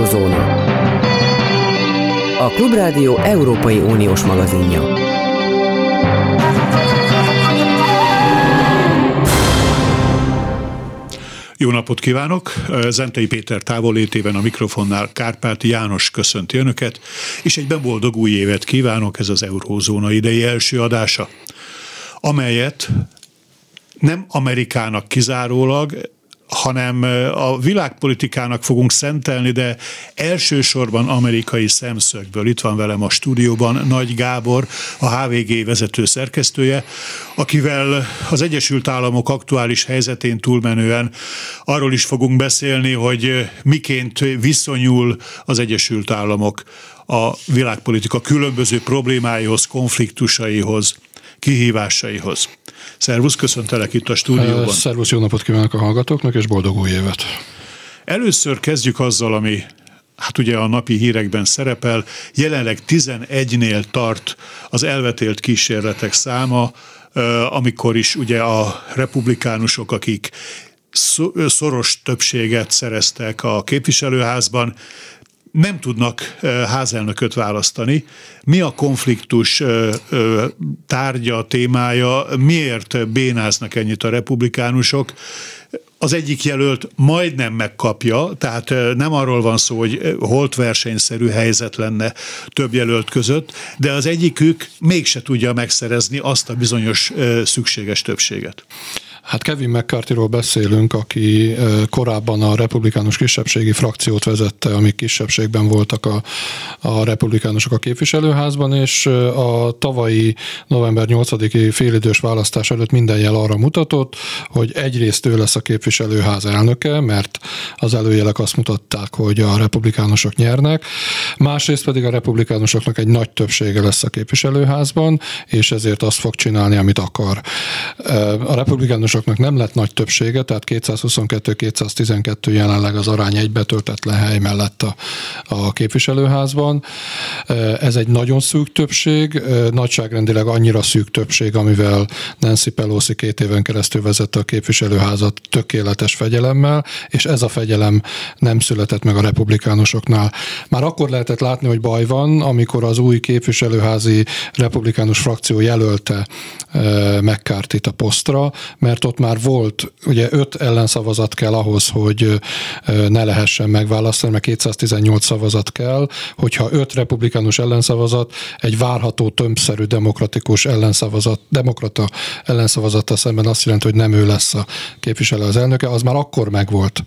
Eurozóna. A Klubrádió Európai Uniós magazinja. Jó napot kívánok! Zentei Péter távolétében a mikrofonnál Kárpáti János köszönti Önöket, és egyben boldog új évet kívánok, ez az Eurózóna idei első adása, amelyet nem Amerikának kizárólag, hanem a világpolitikának fogunk szentelni, de elsősorban amerikai szemszögből. Itt van velem a stúdióban Nagy Gábor, a HVG vezető szerkesztője, akivel az Egyesült Államok aktuális helyzetén túlmenően arról is fogunk beszélni, hogy miként viszonyul az Egyesült Államok a világpolitika különböző problémáihoz, konfliktusaihoz, kihívásaihoz. Szervusz, köszöntelek itt a stúdióban. Szervusz, jó napot kívánok a hallgatóknak, és boldog új évet. Először kezdjük azzal, ami hát ugye a napi hírekben szerepel, jelenleg 11-nél tart az elvetélt kísérletek száma, amikor is ugye a republikánusok, akik szoros többséget szereztek a képviselőházban, nem tudnak házelnököt választani. Mi a konfliktus tárgya, témája, miért bénáznak ennyit a republikánusok? Az egyik jelölt majdnem megkapja, tehát nem arról van szó, hogy holt versenyszerű helyzet lenne több jelölt között, de az egyikük mégse tudja megszerezni azt a bizonyos szükséges többséget. Hát Kevin McCarthyról beszélünk, aki korábban a republikánus kisebbségi frakciót vezette, amik kisebbségben voltak a, a republikánusok a képviselőházban, és a tavalyi november 8-i félidős választás előtt minden jel arra mutatott, hogy egyrészt ő lesz a képviselőház elnöke, mert az előjelek azt mutatták, hogy a republikánusok nyernek, másrészt pedig a republikánusoknak egy nagy többsége lesz a képviselőházban, és ezért azt fog csinálni, amit akar. A republikánusok politikusoknak nem lett nagy többsége, tehát 222-212 jelenleg az arány egy betöltetlen hely mellett a, a képviselőházban. Ez egy nagyon szűk többség, nagyságrendileg annyira szűk többség, amivel Nancy Pelosi két éven keresztül vezette a képviselőházat tökéletes fegyelemmel, és ez a fegyelem nem született meg a republikánusoknál. Már akkor lehetett látni, hogy baj van, amikor az új képviselőházi republikánus frakció jelölte McCarthy-t a posztra, mert ott már volt, ugye öt ellenszavazat kell ahhoz, hogy ne lehessen megválasztani, mert 218 szavazat kell, hogyha öt republikánus ellenszavazat, egy várható tömbszerű demokratikus ellenszavazat, demokrata ellenszavazattal szemben azt jelenti, hogy nem ő lesz a képviselő az elnöke, az már akkor megvolt.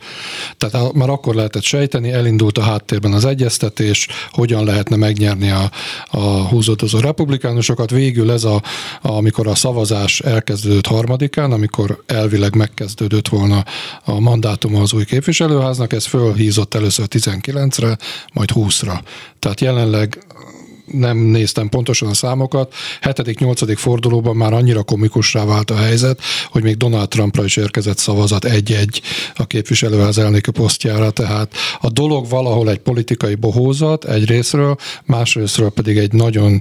Tehát már akkor lehetett sejteni, elindult a háttérben az egyeztetés, hogyan lehetne megnyerni a, a húzódozó republikánusokat. Végül ez a, amikor a szavazás elkezdődött harmadikán, amikor elvileg megkezdődött volna a mandátuma az új képviselőháznak, ez fölhízott először 19-re, majd 20-ra. Tehát jelenleg nem néztem pontosan a számokat, 7.-8. fordulóban már annyira komikusrá vált a helyzet, hogy még Donald Trumpra is érkezett szavazat egy-egy a képviselőház elnöki posztjára, tehát a dolog valahol egy politikai bohózat egy részről, másrésztről pedig egy nagyon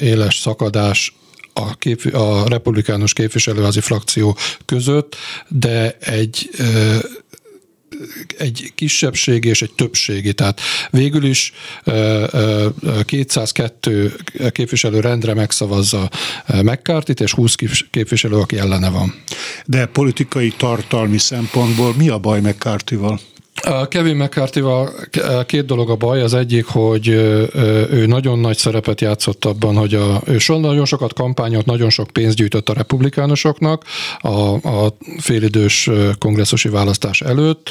éles szakadás a, kép, a republikánus képviselőházi frakció között, de egy egy kisebbségi és egy többségi. Tehát végül is 202 képviselő rendre megszavazza mccarthy és 20 képviselő, aki ellene van. De politikai tartalmi szempontból mi a baj McCarthy-val? Kevin mccarthy két dolog a baj. Az egyik, hogy ő nagyon nagy szerepet játszott abban, hogy a, ő nagyon sokat kampányolt, nagyon sok pénzt gyűjtött a republikánusoknak a, a félidős kongresszusi választás előtt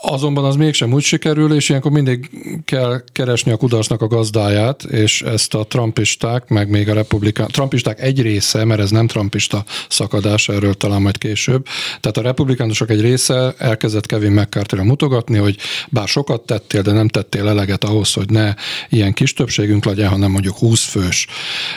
Azonban az mégsem úgy sikerül, és ilyenkor mindig kell keresni a kudarcnak a gazdáját, és ezt a trumpisták, meg még a republikán, trumpisták egy része, mert ez nem trumpista szakadás, erről talán majd később. Tehát a republikánusok egy része elkezdett Kevin mccarthy mutogatni, hogy bár sokat tettél, de nem tettél eleget ahhoz, hogy ne ilyen kis többségünk legyen, hanem mondjuk 20 fős.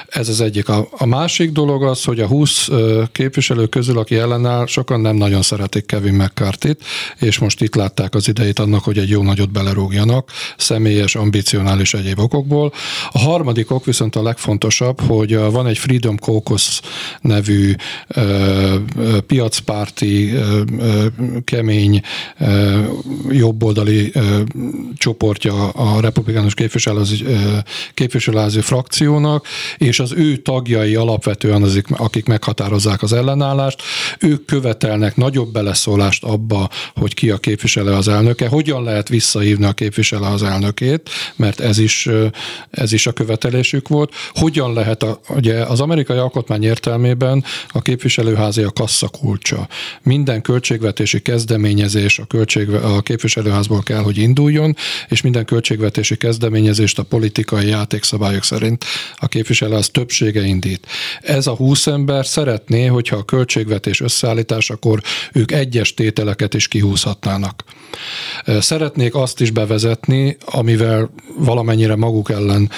Ez az egyik. A, a másik dolog az, hogy a 20 képviselő közül, aki ellenáll, sokan nem nagyon szeretik Kevin mccarthy és most itt látták várták az idejét annak, hogy egy jó nagyot belerúgjanak, személyes, ambicionális egyéb okokból. A harmadik ok viszont a legfontosabb, hogy van egy Freedom Caucus nevű ö, piacpárti, ö, kemény, ö, jobboldali ö, csoportja a republikánus képviselőházi, képviselőházi frakciónak, és az ő tagjai alapvetően azok, akik meghatározzák az ellenállást, ők követelnek nagyobb beleszólást abba, hogy ki a képviselő az elnöke, hogyan lehet visszahívni a képviselő az elnökét, mert ez is, ez is a követelésük volt. Hogyan lehet, a, ugye az amerikai alkotmány értelmében a képviselőházi a kasszakulcsa. Minden költségvetési kezdeményezés a, költség, a képviselőházból kell, hogy induljon, és minden költségvetési kezdeményezést a politikai játékszabályok szerint a képviselőház többsége indít. Ez a 20 ember szeretné, hogyha a költségvetés összeállításakor ők egyes tételeket is kihúzhatnának. Szeretnék azt is bevezetni, amivel valamennyire maguk ellen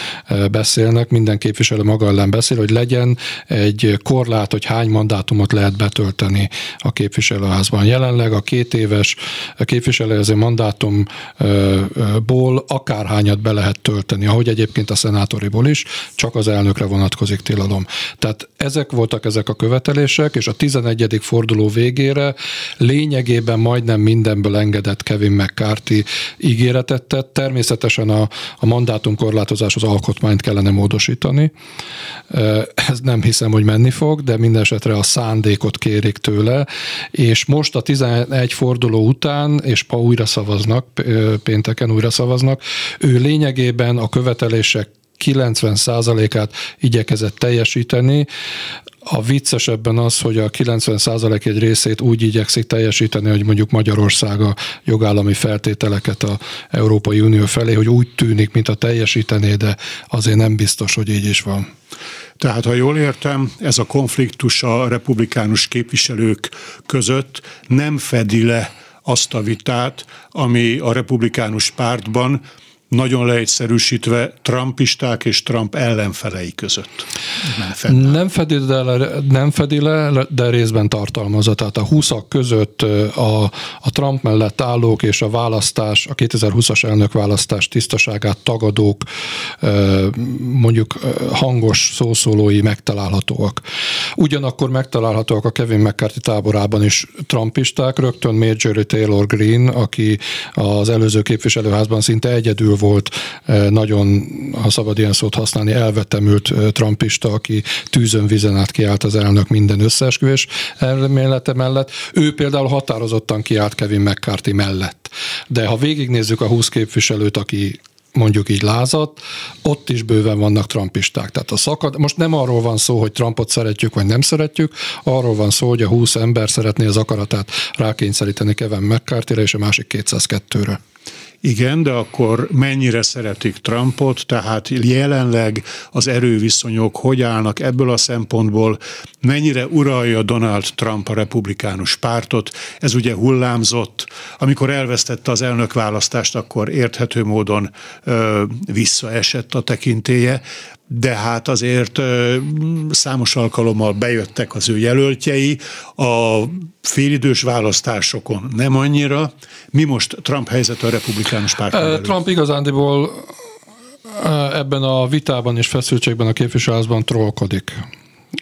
beszélnek, minden képviselő maga ellen beszél, hogy legyen egy korlát, hogy hány mandátumot lehet betölteni a képviselőházban. Jelenleg a két éves képviselőházai mandátumból akárhányat be lehet tölteni, ahogy egyébként a szenátoriból is, csak az elnökre vonatkozik tilalom. Tehát ezek voltak ezek a követelések, és a 11. forduló végére lényegében majdnem mindenből engedett Kevin McCarthy ígéretet tett. Természetesen a, a mandátumkorlátozás az alkotmányt kellene módosítani. Ez nem hiszem, hogy menni fog, de minden esetre a szándékot kérik tőle, és most a 11 forduló után, és ma újra szavaznak, pénteken újra szavaznak, ő lényegében a követelések 90%-át igyekezett teljesíteni. A viccesebben az, hogy a 90% egy részét úgy igyekszik teljesíteni, hogy mondjuk Magyarország a jogállami feltételeket a Európai Unió felé, hogy úgy tűnik, mint a teljesítené, de azért nem biztos, hogy így is van. Tehát, ha jól értem, ez a konfliktus a republikánus képviselők között nem fedi le azt a vitát, ami a republikánus pártban nagyon leegyszerűsítve trumpisták és Trump ellenfelei között. Nem fedi, le, nem fedi le, de részben tartalmazza. Tehát a 20 között a, a Trump mellett állók és a választás, a 2020-as elnökválasztás tisztaságát tagadók mondjuk hangos szószólói megtalálhatóak. Ugyanakkor megtalálhatóak a Kevin McCarthy táborában is trumpisták, rögtön Marjorie Taylor Greene, aki az előző képviselőházban szinte egyedül volt nagyon, ha szabad ilyen szót használni, elvetemült trumpista, aki tűzön vizen át kiállt az elnök minden összeesküvés elmélete mellett. Ő például határozottan kiállt Kevin McCarthy mellett. De ha végignézzük a 20 képviselőt, aki mondjuk így lázat, ott is bőven vannak trumpisták. Tehát a szakad, most nem arról van szó, hogy Trumpot szeretjük, vagy nem szeretjük, arról van szó, hogy a 20 ember szeretné az akaratát rákényszeríteni Kevin mccarthy és a másik 202-re. Igen, de akkor mennyire szeretik Trumpot, tehát jelenleg az erőviszonyok hogy állnak ebből a szempontból, mennyire uralja Donald Trump a republikánus pártot. Ez ugye hullámzott, amikor elvesztette az elnökválasztást, akkor érthető módon ö, visszaesett a tekintéje, de hát azért számos alkalommal bejöttek az ő jelöltjei, a félidős választásokon nem annyira. Mi most Trump helyzet a republikánus párt? Trump igazándiból ebben a vitában és feszültségben a képviselőházban trollkodik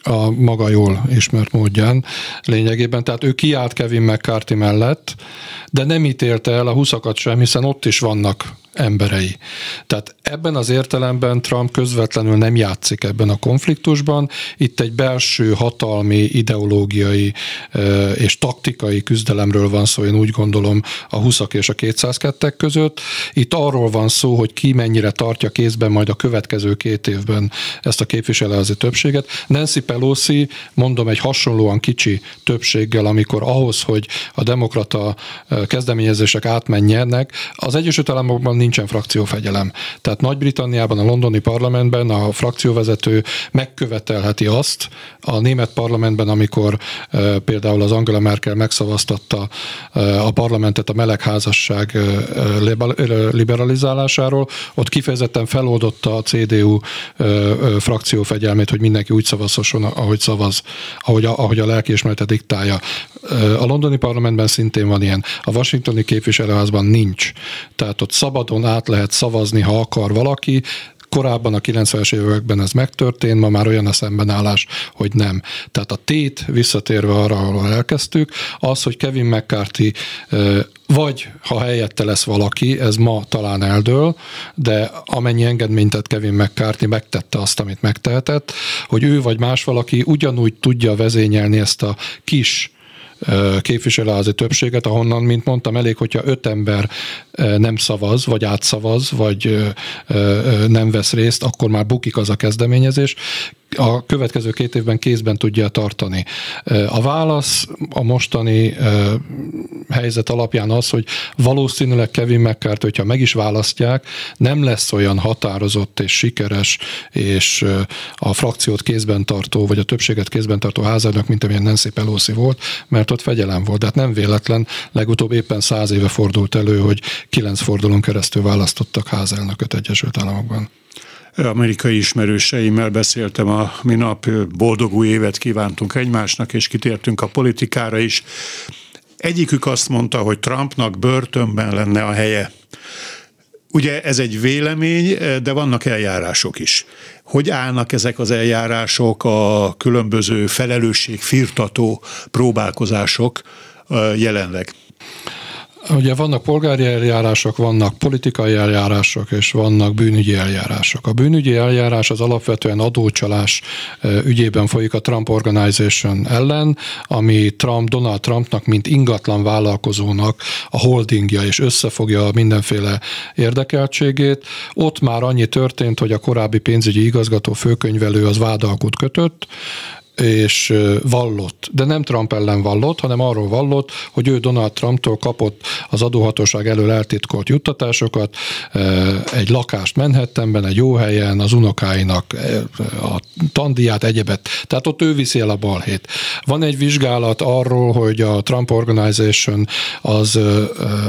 a maga jól ismert módján lényegében. Tehát ő kiállt Kevin McCarthy mellett, de nem ítélte el a huszakat sem, hiszen ott is vannak emberei. Tehát ebben az értelemben Trump közvetlenül nem játszik ebben a konfliktusban. Itt egy belső hatalmi, ideológiai és taktikai küzdelemről van szó, én úgy gondolom a 20 és a 202 között. Itt arról van szó, hogy ki mennyire tartja kézben majd a következő két évben ezt a képviselőházi többséget. Nancy Pelosi, mondom, egy hasonlóan kicsi többséggel, amikor ahhoz, hogy a demokrata kezdeményezések átmenjenek, az Egyesült Államokban nincsen frakciófegyelem. Tehát Nagy-Britanniában, a londoni parlamentben a frakcióvezető megkövetelheti azt, a német parlamentben, amikor e, például az Angela Merkel megszavaztatta e, a parlamentet a melegházasság e, liberalizálásáról, ott kifejezetten feloldotta a CDU e, e, frakciófegyelmét, hogy mindenki úgy szavazhasson, ahogy szavaz, ahogy a, ahogy a lelkiismerete diktálja. A londoni parlamentben szintén van ilyen, a washingtoni képviselőházban nincs. Tehát ott szabadon át lehet szavazni, ha akar valaki, Korábban a 90-es években ez megtörtént, ma már olyan a szembenállás, hogy nem. Tehát a tét, visszatérve arra, ahol elkezdtük, az, hogy Kevin McCarthy vagy ha helyette lesz valaki, ez ma talán eldől, de amennyi engedményt tett Kevin McCarthy, megtette azt, amit megtehetett, hogy ő vagy más valaki ugyanúgy tudja vezényelni ezt a kis képviselőházi többséget, ahonnan, mint mondtam, elég, hogyha öt ember nem szavaz, vagy átszavaz, vagy nem vesz részt, akkor már bukik az a kezdeményezés a következő két évben kézben tudja tartani. A válasz a mostani helyzet alapján az, hogy valószínűleg Kevin McCarthy, hogyha meg is választják, nem lesz olyan határozott és sikeres, és a frakciót kézben tartó, vagy a többséget kézben tartó házadnak, mint amilyen Nancy Pelosi volt, mert ott fegyelem volt. De hát nem véletlen, legutóbb éppen száz éve fordult elő, hogy kilenc fordulón keresztül választottak házelnököt Egyesült Államokban amerikai ismerőseimmel beszéltem a minap, boldog új évet kívántunk egymásnak, és kitértünk a politikára is. Egyikük azt mondta, hogy Trumpnak börtönben lenne a helye. Ugye ez egy vélemény, de vannak eljárások is. Hogy állnak ezek az eljárások, a különböző felelősségfirtató próbálkozások jelenleg? Ugye vannak polgári eljárások, vannak politikai eljárások, és vannak bűnügyi eljárások. A bűnügyi eljárás az alapvetően adócsalás ügyében folyik a Trump Organization ellen, ami Trump, Donald Trumpnak, mint ingatlan vállalkozónak a holdingja, és összefogja mindenféle érdekeltségét. Ott már annyi történt, hogy a korábbi pénzügyi igazgató főkönyvelő az vádalkut kötött, és vallott, de nem Trump ellen vallott, hanem arról vallott, hogy ő Donald Trumptól kapott az adóhatóság elől eltitkolt juttatásokat, egy lakást Manhattanben, egy jó helyen, az unokáinak a tandiát, egyebet. Tehát ott ő viszi el a balhét. Van egy vizsgálat arról, hogy a Trump Organization az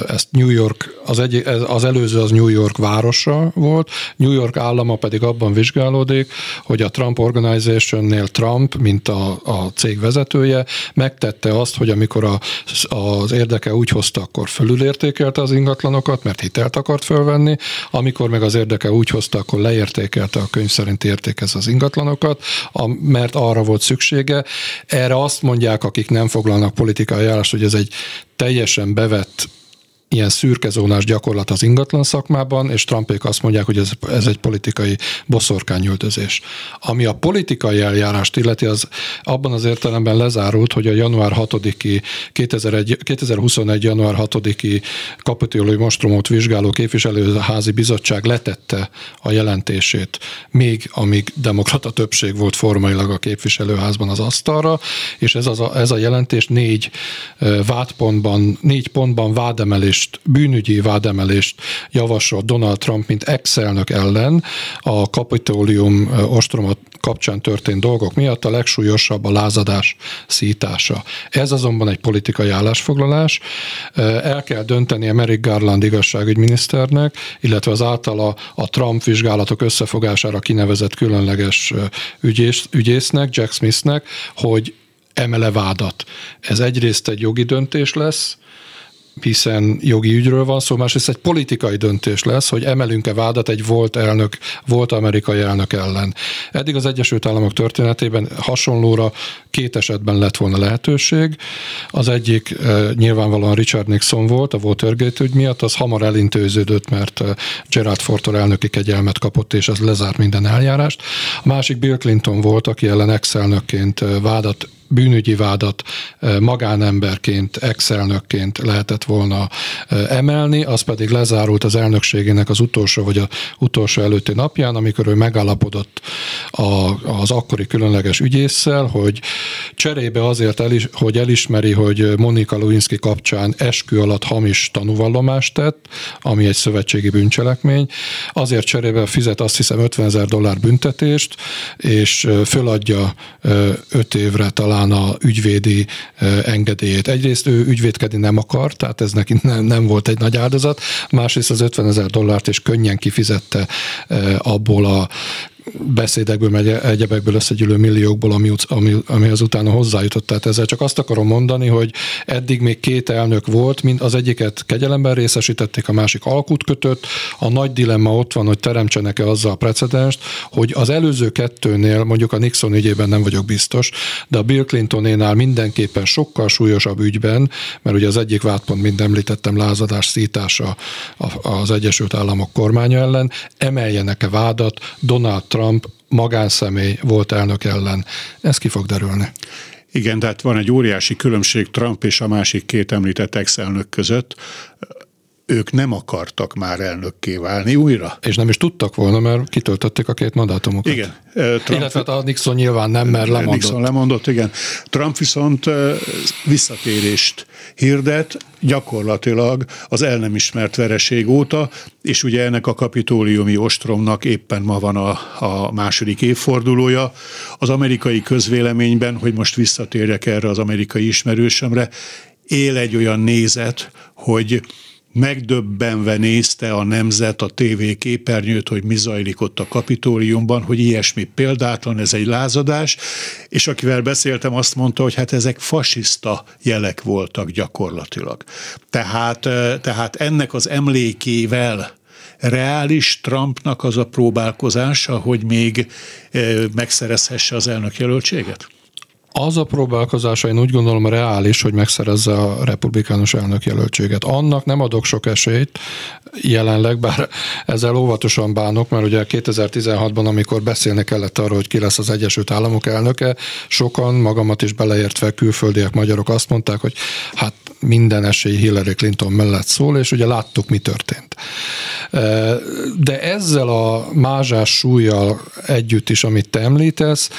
ezt New York, az, egy, az előző az New York városa volt, New York állama pedig abban vizsgálódik, hogy a Trump Organization-nél Trump, mint mint a, a cég vezetője, megtette azt, hogy amikor a, az érdeke úgy hozta, akkor fölülértékelte az ingatlanokat, mert hitelt akart fölvenni, amikor meg az érdeke úgy hozta, akkor leértékelte a könyv szerint értékez az ingatlanokat, a, mert arra volt szüksége. Erre azt mondják, akik nem foglalnak politikai állást, hogy ez egy teljesen bevett ilyen szürkezónás gyakorlat az ingatlan szakmában, és Trumpék azt mondják, hogy ez, ez egy politikai boszorkányüldözés. Ami a politikai eljárást illeti, az abban az értelemben lezárult, hogy a január 6-i 2001, 2021. január 6-i kapitóliai mostromot vizsgáló képviselőházi bizottság letette a jelentését, még amíg demokrata többség volt formailag a képviselőházban az asztalra, és ez, az a, ez a jelentés négy vádpontban, négy pontban vádemelés vádemelést, bűnügyi vádemelést javasol Donald Trump, mint ex-elnök ellen a kapitólium ostroma kapcsán történt dolgok miatt a legsúlyosabb a lázadás szítása. Ez azonban egy politikai állásfoglalás. El kell dönteni a Merrick Garland igazságügyminiszternek, illetve az általa a Trump vizsgálatok összefogására kinevezett különleges ügyész, ügyésznek, Jack Smithnek, hogy emele vádat. Ez egyrészt egy jogi döntés lesz, hiszen jogi ügyről van szó, másrészt egy politikai döntés lesz, hogy emelünk-e vádat egy volt elnök, volt amerikai elnök ellen. Eddig az Egyesült Államok történetében hasonlóra két esetben lett volna lehetőség. Az egyik e, nyilvánvalóan Richard Nixon volt a Watergate ügy miatt, az hamar elintőződött, mert e, Gerald Fordtól elnöki kegyelmet kapott, és az lezárt minden eljárást. A másik Bill Clinton volt, aki ellen ex-elnökként vádat bűnügyi vádat magánemberként, ex-elnökként lehetett volna emelni, az pedig lezárult az elnökségének az utolsó vagy a utolsó előtti napján, amikor ő megállapodott a, az akkori különleges ügyésszel, hogy cserébe azért, elis, hogy elismeri, hogy Monika Lewinsky kapcsán eskü alatt hamis tanúvallomást tett, ami egy szövetségi bűncselekmény, azért cserébe fizet azt hiszem 50 ezer dollár büntetést, és föladja öt évre talán a ügyvédi engedélyét. Egyrészt ő ügyvédkedni nem akar, tehát ez neki nem, nem volt egy nagy áldozat, másrészt az 50 ezer dollárt is könnyen kifizette abból a beszédekből, meg egyebekből összegyűlő milliókból, ami, ami, ami utána hozzájutott. Tehát ezzel csak azt akarom mondani, hogy eddig még két elnök volt, mind az egyiket kegyelemben részesítették, a másik alkut kötött. A nagy dilemma ott van, hogy teremtsenek-e azzal a precedenst, hogy az előző kettőnél, mondjuk a Nixon ügyében nem vagyok biztos, de a Bill Clintonénál mindenképpen sokkal súlyosabb ügyben, mert ugye az egyik vádpont, mint említettem, lázadás szítása az Egyesült Államok kormánya ellen, emeljenek-e vádat Donald Trump magánszemély volt elnök ellen. Ez ki fog derülni. Igen, tehát van egy óriási különbség Trump és a másik két említett ex-elnök között ők nem akartak már elnökké válni újra. És nem is tudtak volna, mert kitöltötték a két mandátumokat. Igen. Trump, Illetve a Nixon nyilván nem, mert lemondott. Nixon lemondott, igen. Trump viszont visszatérést hirdet, gyakorlatilag az el nem ismert vereség óta, és ugye ennek a kapitóliumi ostromnak éppen ma van a, a második évfordulója. Az amerikai közvéleményben, hogy most visszatérjek erre az amerikai ismerősömre, él egy olyan nézet, hogy megdöbbenve nézte a nemzet a TV képernyőt, hogy mi zajlik ott a kapitóliumban, hogy ilyesmi példátlan, ez egy lázadás, és akivel beszéltem, azt mondta, hogy hát ezek fasiszta jelek voltak gyakorlatilag. Tehát, tehát ennek az emlékével reális Trumpnak az a próbálkozása, hogy még megszerezhesse az elnök jelöltséget? Az a próbálkozása én úgy gondolom reális, hogy megszerezze a republikánus elnök jelöltséget. Annak nem adok sok esélyt jelenleg, bár ezzel óvatosan bánok, mert ugye 2016-ban, amikor beszélni kellett arról, hogy ki lesz az Egyesült Államok elnöke, sokan, magamat is beleértve külföldiek, magyarok azt mondták, hogy hát minden esély Hillary Clinton mellett szól, és ugye láttuk, mi történt. De ezzel a mázsás súlyjal együtt is, amit te említesz,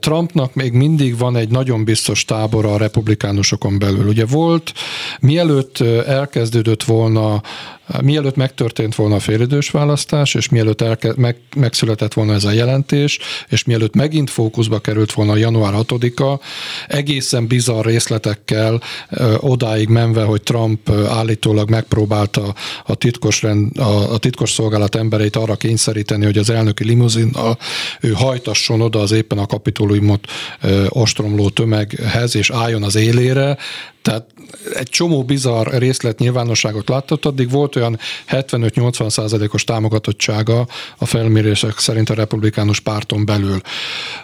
Trumpnak még mindig van egy nagyon biztos tábora a republikánusokon belül. Ugye volt, mielőtt elkezdődött volna Mielőtt megtörtént volna a félidős választás, és mielőtt elke, meg, megszületett volna ez a jelentés, és mielőtt megint fókuszba került volna január 6-a, egészen bizarr részletekkel ö, odáig menve, hogy Trump állítólag megpróbálta a titkos, rend, a, a titkos szolgálat embereit arra kényszeríteni, hogy az elnöki limuzinnal ő hajtasson oda az éppen a kapitolumot ostromló tömeghez, és álljon az élére, tehát egy csomó bizarr részlet nyilvánosságot látott, addig volt olyan 75-80 százalékos támogatottsága a felmérések szerint a republikánus párton belül.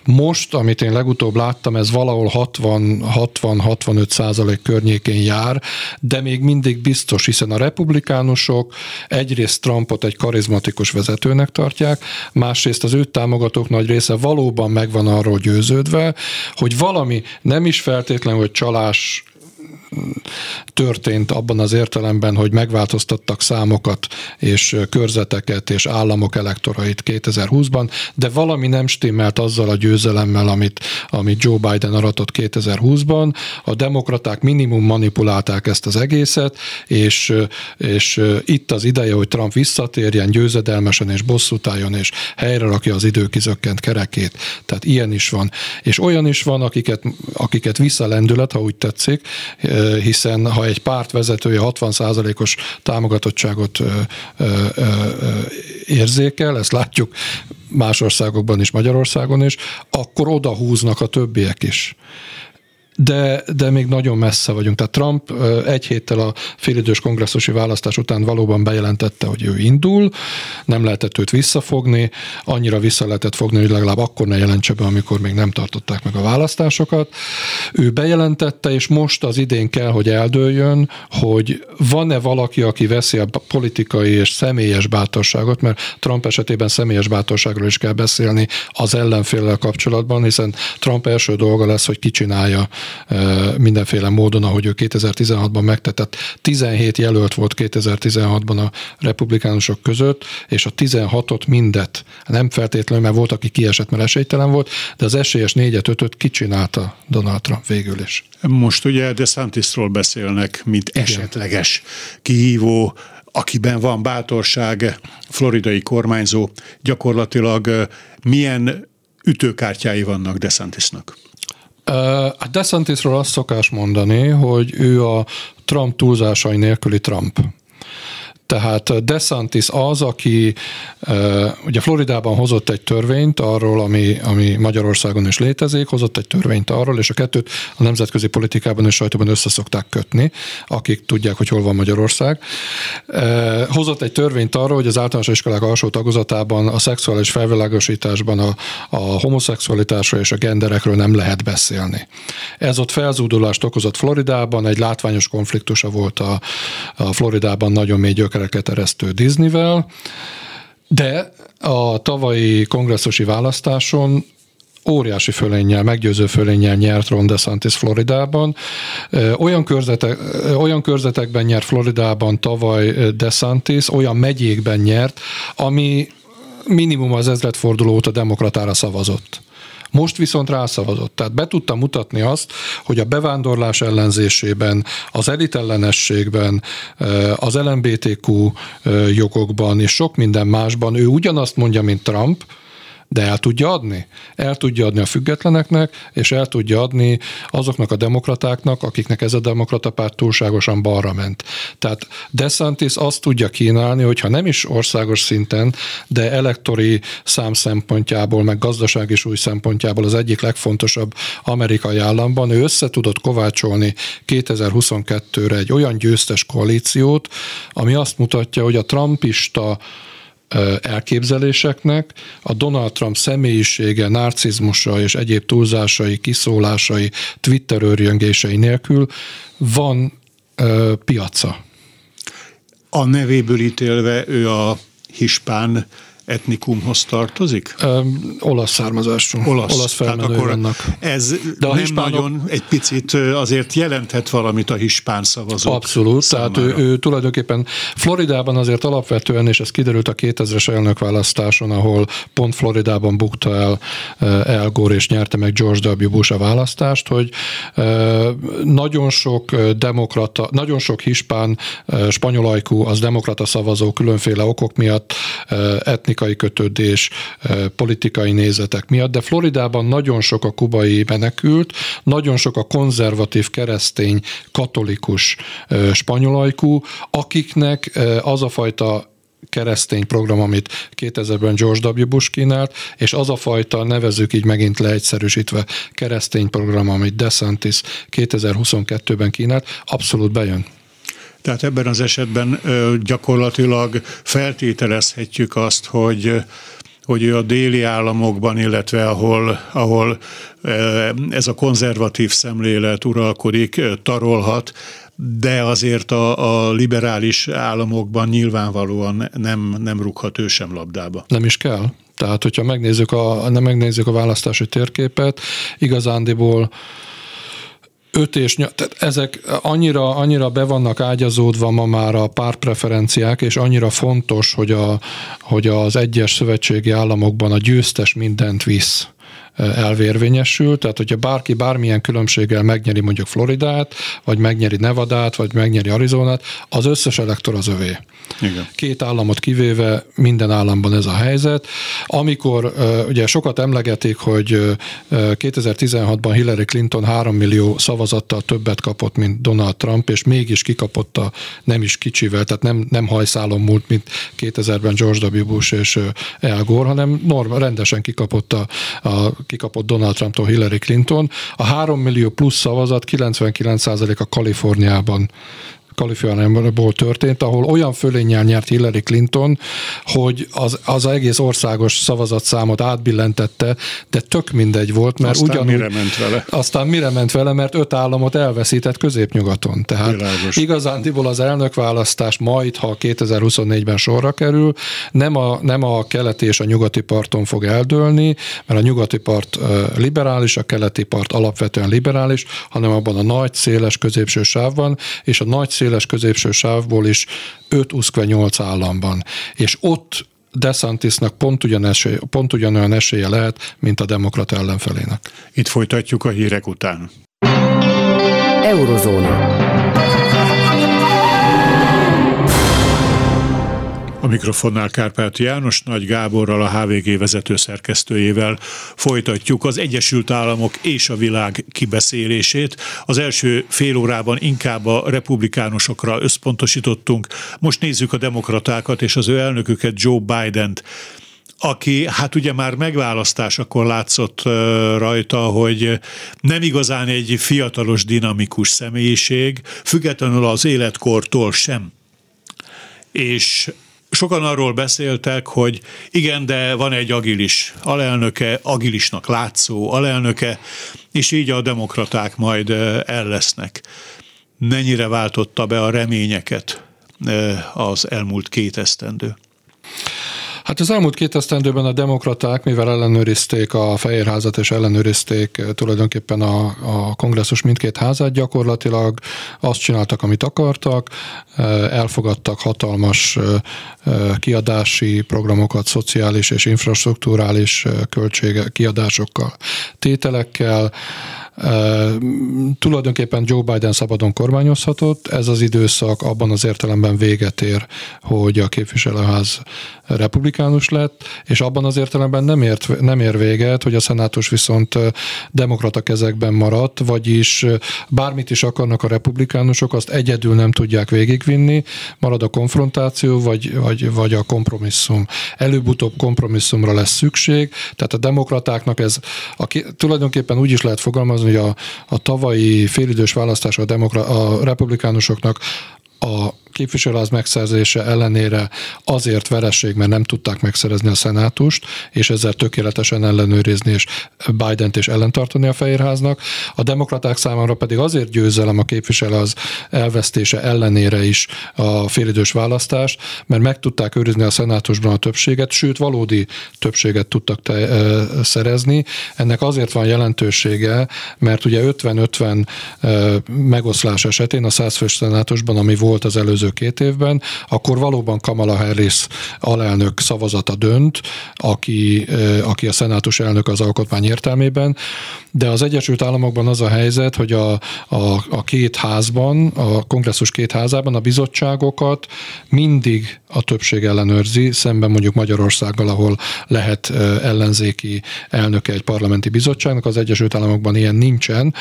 Most, amit én legutóbb láttam, ez valahol 60-65 százalék környékén jár, de még mindig biztos, hiszen a republikánusok egyrészt Trumpot egy karizmatikus vezetőnek tartják, másrészt az ő támogatók nagy része valóban megvan arról győződve, hogy valami nem is feltétlenül, hogy csalás történt abban az értelemben, hogy megváltoztattak számokat és körzeteket és államok elektorait 2020-ban, de valami nem stimmelt azzal a győzelemmel, amit, amit Joe Biden aratott 2020-ban. A demokraták minimum manipulálták ezt az egészet, és, és itt az ideje, hogy Trump visszatérjen győzedelmesen és bosszút álljon, és helyre rakja az időkizökkent kerekét. Tehát ilyen is van. És olyan is van, akiket, akiket visszalendület, ha úgy tetszik, hiszen ha egy párt vezetője 60%-os támogatottságot érzékel, ezt látjuk más országokban is, Magyarországon is, akkor oda húznak a többiek is. De, de még nagyon messze vagyunk. Tehát Trump egy héttel a félidős kongresszusi választás után valóban bejelentette, hogy ő indul, nem lehetett őt visszafogni, annyira vissza lehetett fogni, hogy legalább akkor ne jelentse be, amikor még nem tartották meg a választásokat. Ő bejelentette, és most az idén kell, hogy eldőljön, hogy van-e valaki, aki veszi a politikai és személyes bátorságot, mert Trump esetében személyes bátorságról is kell beszélni az ellenféllel kapcsolatban, hiszen Trump első dolga lesz, hogy kicsinálja mindenféle módon, ahogy ő 2016-ban megtett. 17 jelölt volt 2016-ban a republikánusok között, és a 16-ot mindet, nem feltétlenül, mert volt, aki kiesett, mert esélytelen volt, de az esélyes 4-5-öt kicsinálta Donald Trump végül is. Most ugye DeSantisról beszélnek, mint Igen. esetleges kihívó, akiben van bátorság, floridai kormányzó, gyakorlatilag milyen ütőkártyái vannak DeSantisnak? A DeSantisról azt szokás mondani, hogy ő a Trump túlzásai nélküli Trump. Tehát DeSantis az, aki ugye Floridában hozott egy törvényt arról, ami, ami Magyarországon is létezik, hozott egy törvényt arról, és a kettőt a nemzetközi politikában és sajtóban összeszokták kötni, akik tudják, hogy hol van Magyarország. Hozott egy törvényt arról, hogy az általános iskolák alsó tagozatában a szexuális felvilágosításban a, a homoszexualitásról és a genderekről nem lehet beszélni. Ez ott felzúdulást okozott Floridában, egy látványos konfliktusa volt a, a Floridában nagyon mély gyökere gyökereket eresztő Disneyvel, de a tavalyi kongresszusi választáson óriási fölénnyel, meggyőző fölénnyel nyert Ron DeSantis Floridában. Olyan, körzetek, olyan körzetekben nyert Floridában tavaly DeSantis, olyan megyékben nyert, ami minimum az ezredforduló óta demokratára szavazott. Most viszont rászavazott. Tehát be tudta mutatni azt, hogy a bevándorlás ellenzésében, az elitellenességben, eh, az LMBTQ eh, jogokban és sok minden másban ő ugyanazt mondja, mint Trump, de el tudja adni. El tudja adni a függetleneknek, és el tudja adni azoknak a demokratáknak, akiknek ez a demokrata párt túlságosan balra ment. Tehát DeSantis azt tudja kínálni, hogyha nem is országos szinten, de elektori szám szempontjából, meg gazdasági súly szempontjából az egyik legfontosabb amerikai államban, ő össze tudott kovácsolni 2022-re egy olyan győztes koalíciót, ami azt mutatja, hogy a trumpista elképzeléseknek, a Donald Trump személyisége, narcizmusa és egyéb túlzásai, kiszólásai, Twitter örjöngései nélkül van ö, piaca. A nevéből ítélve ő a hispán etnikumhoz tartozik? Ö, olasz származású. Olasz, olasz felmenő akkor vannak. Ez De a nem hispánok... nagyon egy picit azért jelenthet valamit a hispán szavazók Abszolút, számára. tehát ő, ő tulajdonképpen Floridában azért alapvetően, és ez kiderült a 2000-es elnökválasztáson, ahol pont Floridában bukta el El Gore és nyerte meg George W. Bush a választást, hogy nagyon sok demokrata, nagyon sok hispán, spanyolajkú, az demokrata szavazó különféle okok miatt etnik etnikai kötődés, politikai nézetek miatt, de Floridában nagyon sok a kubai menekült, nagyon sok a konzervatív, keresztény, katolikus spanyolajkú, akiknek az a fajta keresztény program, amit 2000-ben George W. Bush kínált, és az a fajta, nevezük így megint leegyszerűsítve, keresztény program, amit DeSantis 2022-ben kínált, abszolút bejön. Tehát ebben az esetben gyakorlatilag feltételezhetjük azt, hogy hogy ő a déli államokban, illetve ahol, ahol ez a konzervatív szemlélet uralkodik, tarolhat, de azért a, a liberális államokban nyilvánvalóan nem, nem rúghat ő sem labdába. Nem is kell. Tehát, hogyha megnézzük a, nem megnézzük a választási térképet, igazándiból 5 és 8, tehát ezek annyira, annyira be vannak ágyazódva ma már a pártpreferenciák, és annyira fontos, hogy, a, hogy az egyes szövetségi államokban a győztes mindent visz elvérvényesül, tehát hogyha bárki bármilyen különbséggel megnyeri mondjuk Floridát, vagy megnyeri Nevadát, vagy megnyeri Arizonát, az összes elektor az övé. Igen. Két államot kivéve minden államban ez a helyzet. Amikor ugye sokat emlegetik, hogy 2016-ban Hillary Clinton 3 millió szavazattal többet kapott, mint Donald Trump, és mégis kikapott a nem is kicsivel, tehát nem, nem hajszálon múlt, mint 2000-ben George W. Bush és Al Gore, hanem norma, rendesen kikapott a, a kikapott Donald Trumptól Hillary Clinton. A 3 millió plusz szavazat 99% a Kaliforniában Kaliforniából történt, ahol olyan fölénnyel nyert Hillary Clinton, hogy az, az egész országos szavazatszámot átbillentette, de tök mindegy volt, mert aztán ugyanúgy... mire ment vele? Aztán mire ment vele, mert öt államot elveszített középnyugaton. Tehát Világos. igazándiból az elnökválasztás majd, ha 2024-ben sorra kerül, nem a, nem a keleti és a nyugati parton fog eldőlni, mert a nyugati part liberális, a keleti part alapvetően liberális, hanem abban a nagy, széles középső sávban, és a nagy, széles széles középső sávból is 5 uszkve 8 államban. És ott DeSantisnak pont, ugyan esély, pont ugyanolyan esélye lehet, mint a demokrata ellenfelének. Itt folytatjuk a hírek után. Eurozóna. A mikrofonnál Kárpát János Nagy Gáborral, a HVG vezető szerkesztőjével folytatjuk az Egyesült Államok és a világ kibeszélését. Az első fél órában inkább a republikánusokra összpontosítottunk, most nézzük a demokratákat és az ő elnöküket, Joe Biden-t aki hát ugye már megválasztásakor látszott rajta, hogy nem igazán egy fiatalos, dinamikus személyiség, függetlenül az életkortól sem. És Sokan arról beszéltek, hogy igen, de van egy agilis alelnöke, agilisnak látszó alelnöke, és így a demokraták majd el lesznek. Mennyire váltotta be a reményeket az elmúlt két esztendő? Hát az elmúlt két esztendőben a demokraták, mivel ellenőrizték a Fehérházat és ellenőrizték eh, tulajdonképpen a, a kongresszus mindkét házát, gyakorlatilag azt csináltak, amit akartak, eh, elfogadtak hatalmas eh, kiadási programokat, szociális és infrastruktúrális költsége, kiadásokkal, tételekkel, Tulajdonképpen Joe Biden szabadon kormányozhatott, ez az időszak abban az értelemben véget ér, hogy a képviselőház republikánus lett, és abban az értelemben nem, ért, nem ér véget, hogy a szenátus viszont demokrata kezekben maradt, vagyis bármit is akarnak a republikánusok, azt egyedül nem tudják végigvinni, marad a konfrontáció, vagy, vagy, vagy a kompromisszum. Előbb-utóbb kompromisszumra lesz szükség, tehát a demokratáknak ez a, tulajdonképpen úgy is lehet fogalmazni, hogy a, a tavalyi félidős választás a, demokra, a republikánusoknak a képviselőház megszerzése ellenére azért vereség, mert nem tudták megszerezni a szenátust, és ezzel tökéletesen ellenőrizni és Biden-t is ellentartani a Fehérháznak. A demokraták számára pedig azért győzelem a képviselőház elvesztése ellenére is a félidős választást, mert meg tudták őrizni a szenátusban a többséget, sőt valódi többséget tudtak te, e, szerezni. Ennek azért van jelentősége, mert ugye 50-50 e, megoszlás esetén a 100 fős szenátusban, ami volt az előző előző két évben, akkor valóban Kamala Harris alelnök szavazata dönt, aki, aki a szenátus elnök az alkotmány értelmében, de az Egyesült Államokban az a helyzet, hogy a, a, a két házban, a kongresszus két házában a bizottságokat mindig a többség ellenőrzi, szemben mondjuk Magyarországgal, ahol lehet ellenzéki elnöke egy parlamenti bizottságnak, az Egyesült Államokban ilyen nincsen,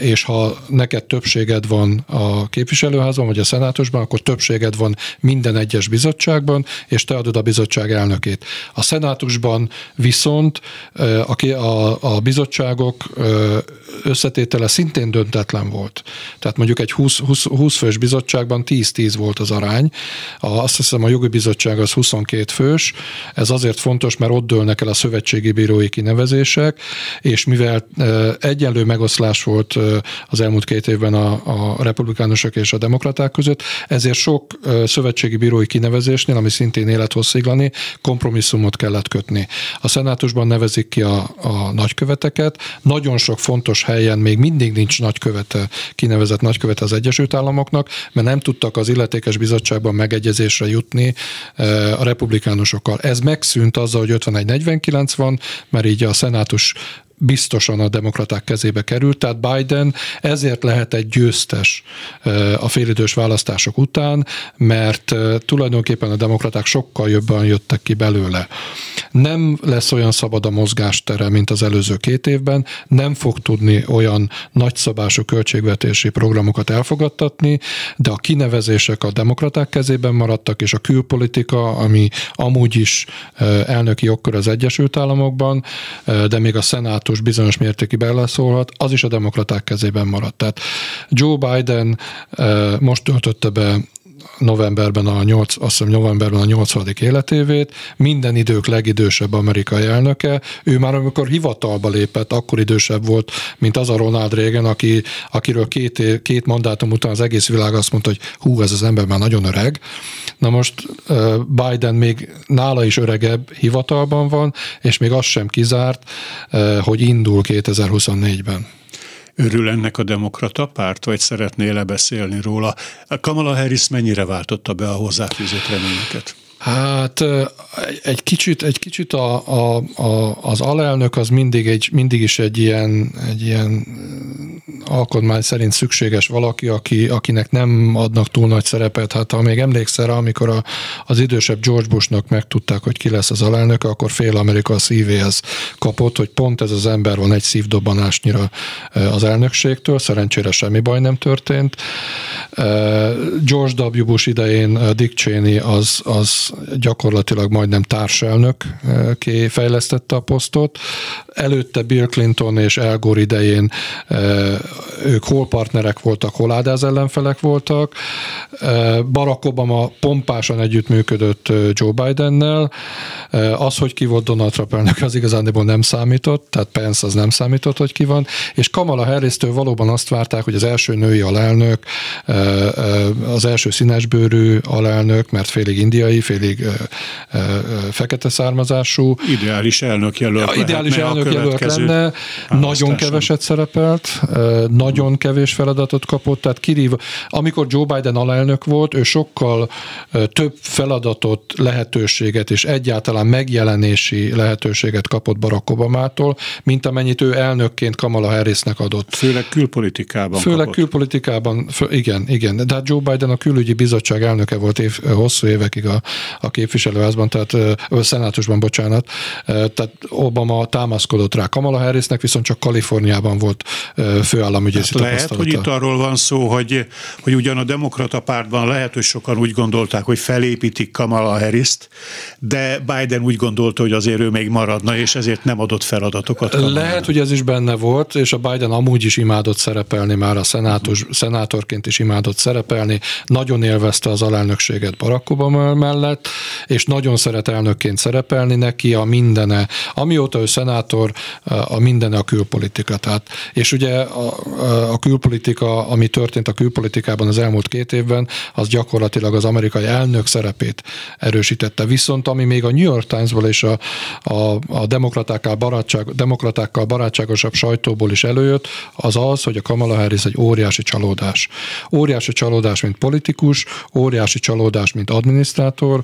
és ha neked többséged van a képviselőházban, vagy a szenátusban, akkor többséged van minden egyes bizottságban, és te adod a bizottság elnökét. A szenátusban viszont a, a, a bizottságok összetétele szintén döntetlen volt. Tehát mondjuk egy 20, 20, 20 fős bizottságban 10-10 volt az arány, a azt hiszem a jogi bizottság az 22 fős, ez azért fontos, mert ott dőlnek el a szövetségi bírói kinevezések, és mivel egyenlő megoszlás volt az elmúlt két évben a, a republikánusok és a demokraták között, ezért sok szövetségi bírói kinevezésnél, ami szintén élethossziglani, kompromisszumot kellett kötni. A szenátusban nevezik ki a, a nagyköveteket, nagyon sok fontos helyen még mindig nincs nagykövete, kinevezett nagykövete az Egyesült Államoknak, mert nem tudtak az illetékes bizottságban megegyezés döntésre jutni a republikánusokkal. Ez megszűnt azzal, hogy 51-49 van, mert így a szenátus biztosan a demokraták kezébe került, tehát Biden ezért lehet egy győztes a félidős választások után, mert tulajdonképpen a demokraták sokkal jobban jöttek ki belőle. Nem lesz olyan szabad a mozgástere, mint az előző két évben, nem fog tudni olyan nagyszabású költségvetési programokat elfogadtatni, de a kinevezések a demokraták kezében maradtak, és a külpolitika, ami amúgy is elnöki jogkör az Egyesült Államokban, de még a szenátus bizonyos mértékig beleszólhat, az is a demokraták kezében maradt. Tehát Joe Biden most töltötte be novemberben a 8, azt hiszem novemberben a 80. életévét, minden idők legidősebb amerikai elnöke. Ő már amikor hivatalba lépett, akkor idősebb volt, mint az a Ronald Reagan, aki, akiről két, két mandátum után az egész világ azt mondta, hogy hú, ez az ember már nagyon öreg. Na most Biden még nála is öregebb hivatalban van, és még az sem kizárt, hogy indul 2024-ben. Örül ennek a demokrata párt, vagy szeretnél lebeszélni róla? Kamala Harris mennyire váltotta be a hozzáfűzött reményeket? Hát egy kicsit, egy kicsit a, a, a, az alelnök az mindig, egy, mindig is egy ilyen, egy ilyen alkotmány szerint szükséges valaki, aki, akinek nem adnak túl nagy szerepet. Hát ha még emlékszel amikor a, az idősebb George Bushnak megtudták, hogy ki lesz az alelnök, akkor fél Amerika a szívéhez kapott, hogy pont ez az ember van egy szívdobbanásnyira az elnökségtől, szerencsére semmi baj nem történt. George W. Bush idején Dick Cheney az, az gyakorlatilag majdnem társelnök eh, fejlesztette a posztot. Előtte Bill Clinton és Al Gore idején eh, ők hol partnerek voltak, hol ádáz ellenfelek voltak. Eh, Barack Obama pompásan együttműködött Joe Bidennel. Az, hogy ki volt Donald Trump elnök, az igazándiból nem számított, tehát Pence az nem számított, hogy ki van, és Kamala harris valóban azt várták, hogy az első női alelnök, az első színesbőrű alelnök, mert félig indiai, félig félig fekete származású. Ideális elnök jelölt. Ja, ideális elnök jelölt lenne, nagyon keveset szerepelt, nagyon kevés feladatot kapott, tehát kirív. Amikor Joe Biden alelnök volt, ő sokkal több feladatot, lehetőséget és egyáltalán megjelenési lehetőséget kapott Barack Obamától, mint amennyit ő elnökként Kamala Harrisnek adott. Főleg külpolitikában Főleg kapott. külpolitikában, fő, igen, igen. De hát Joe Biden a külügyi bizottság elnöke volt év, hosszú évekig a, a képviselőházban, tehát a szenátusban, bocsánat, tehát Obama támaszkodott rá Kamala Harrisnek, viszont csak Kaliforniában volt főállamügyészi hát Lehet, hogy itt arról van szó, hogy, hogy ugyan a demokrata pártban lehet, hogy sokan úgy gondolták, hogy felépítik Kamala harris de Biden úgy gondolta, hogy azért ő még maradna, és ezért nem adott feladatokat. Kamala. Lehet, hogy ez is benne volt, és a Biden amúgy is imádott szerepelni, már a szenátus, uh-huh. szenátorként is imádott szerepelni, nagyon élvezte az alelnökséget Barack Obama mellett, és nagyon szeret elnökként szerepelni neki a mindene. Amióta ő szenátor, a mindene a külpolitika. Tehát, és ugye a, a külpolitika, ami történt a külpolitikában az elmúlt két évben, az gyakorlatilag az amerikai elnök szerepét erősítette. Viszont ami még a New York Times-ból és a, a, a demokratákkal, barátság, demokratákkal barátságosabb sajtóból is előjött, az az, hogy a Kamala Harris egy óriási csalódás. Óriási csalódás, mint politikus, óriási csalódás, mint adminisztrátor,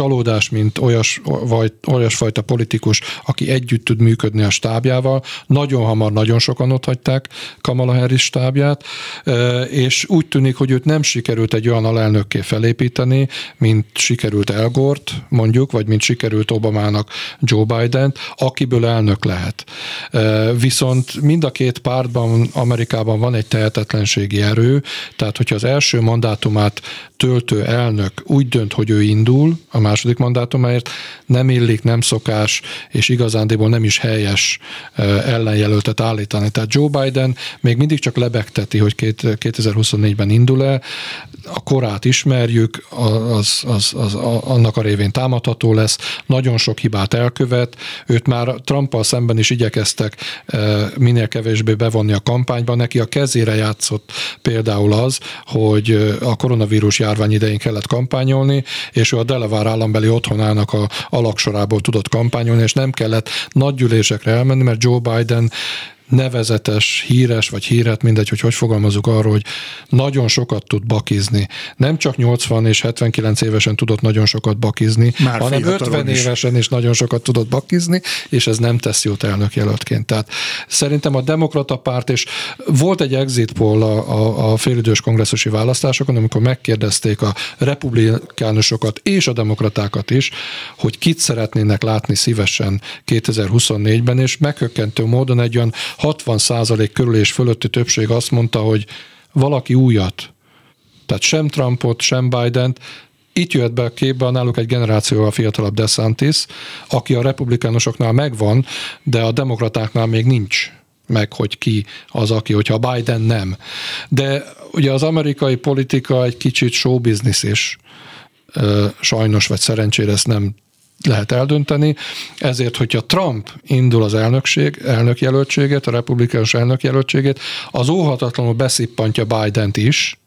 csalódás, mint olyas, vagy olyasfajta politikus, aki együtt tud működni a stábjával. Nagyon hamar, nagyon sokan ott hagyták Kamala Harris stábját, és úgy tűnik, hogy őt nem sikerült egy olyan alelnökké felépíteni, mint sikerült Elgort, mondjuk, vagy mint sikerült Obamának Joe Biden, akiből elnök lehet. Viszont mind a két pártban Amerikában van egy tehetetlenségi erő, tehát hogyha az első mandátumát töltő elnök úgy dönt, hogy ő indul a második mandátumáért, nem illik, nem szokás, és igazándiból nem is helyes ellenjelöltet állítani. Tehát Joe Biden még mindig csak lebegteti, hogy 2024-ben indul-e, a korát ismerjük, az, az, az, annak a révén támadható lesz, nagyon sok hibát elkövet, őt már Trumpal szemben is igyekeztek minél kevésbé bevonni a kampányba, neki a kezére játszott például az, hogy a koronavírus járvány idején kellett kampányolni, és ő a Delaware állambeli otthonának a alaksorából tudott kampányolni, és nem kellett nagy gyűlésekre elmenni, mert Joe Biden nevezetes, híres vagy híret, mindegy, hogy hogy fogalmazunk arról, hogy nagyon sokat tud bakizni. Nem csak 80 és 79 évesen tudott nagyon sokat bakizni, Már hanem 50 is. évesen is nagyon sokat tudott bakizni, és ez nem tesz jót elnök jelöltként. Tehát szerintem a demokrata párt, és volt egy exit poll a, a, a félidős kongresszusi választásokon, amikor megkérdezték a republikánusokat és a demokratákat is, hogy kit szeretnének látni szívesen 2024-ben, és meghökkentő módon egy olyan 60 körül és fölötti többség azt mondta, hogy valaki újat. Tehát sem Trumpot, sem Biden-t, itt jött be a képbe náluk egy generációval fiatalabb DeSantis, aki a republikánusoknál megvan, de a demokratáknál még nincs meg, hogy ki az, aki, hogyha Biden nem. De ugye az amerikai politika egy kicsit show business is, sajnos vagy szerencsére ezt nem lehet eldönteni, ezért, hogyha Trump indul az elnökség, elnökjelöltséget, a republikánus elnökjelöltségét, az óhatatlanul beszippantja Biden-t is,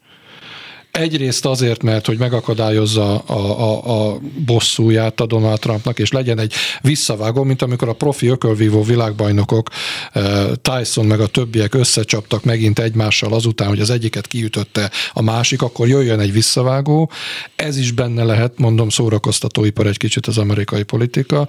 Egyrészt azért, mert hogy megakadályozza a, a, a bosszúját a Donald Trumpnak, és legyen egy visszavágó, mint amikor a profi ökölvívó világbajnokok eh, Tyson meg a többiek összecsaptak megint egymással azután, hogy az egyiket kiütötte a másik, akkor jöjjön egy visszavágó. Ez is benne lehet, mondom, szórakoztatóipar egy kicsit az amerikai politika.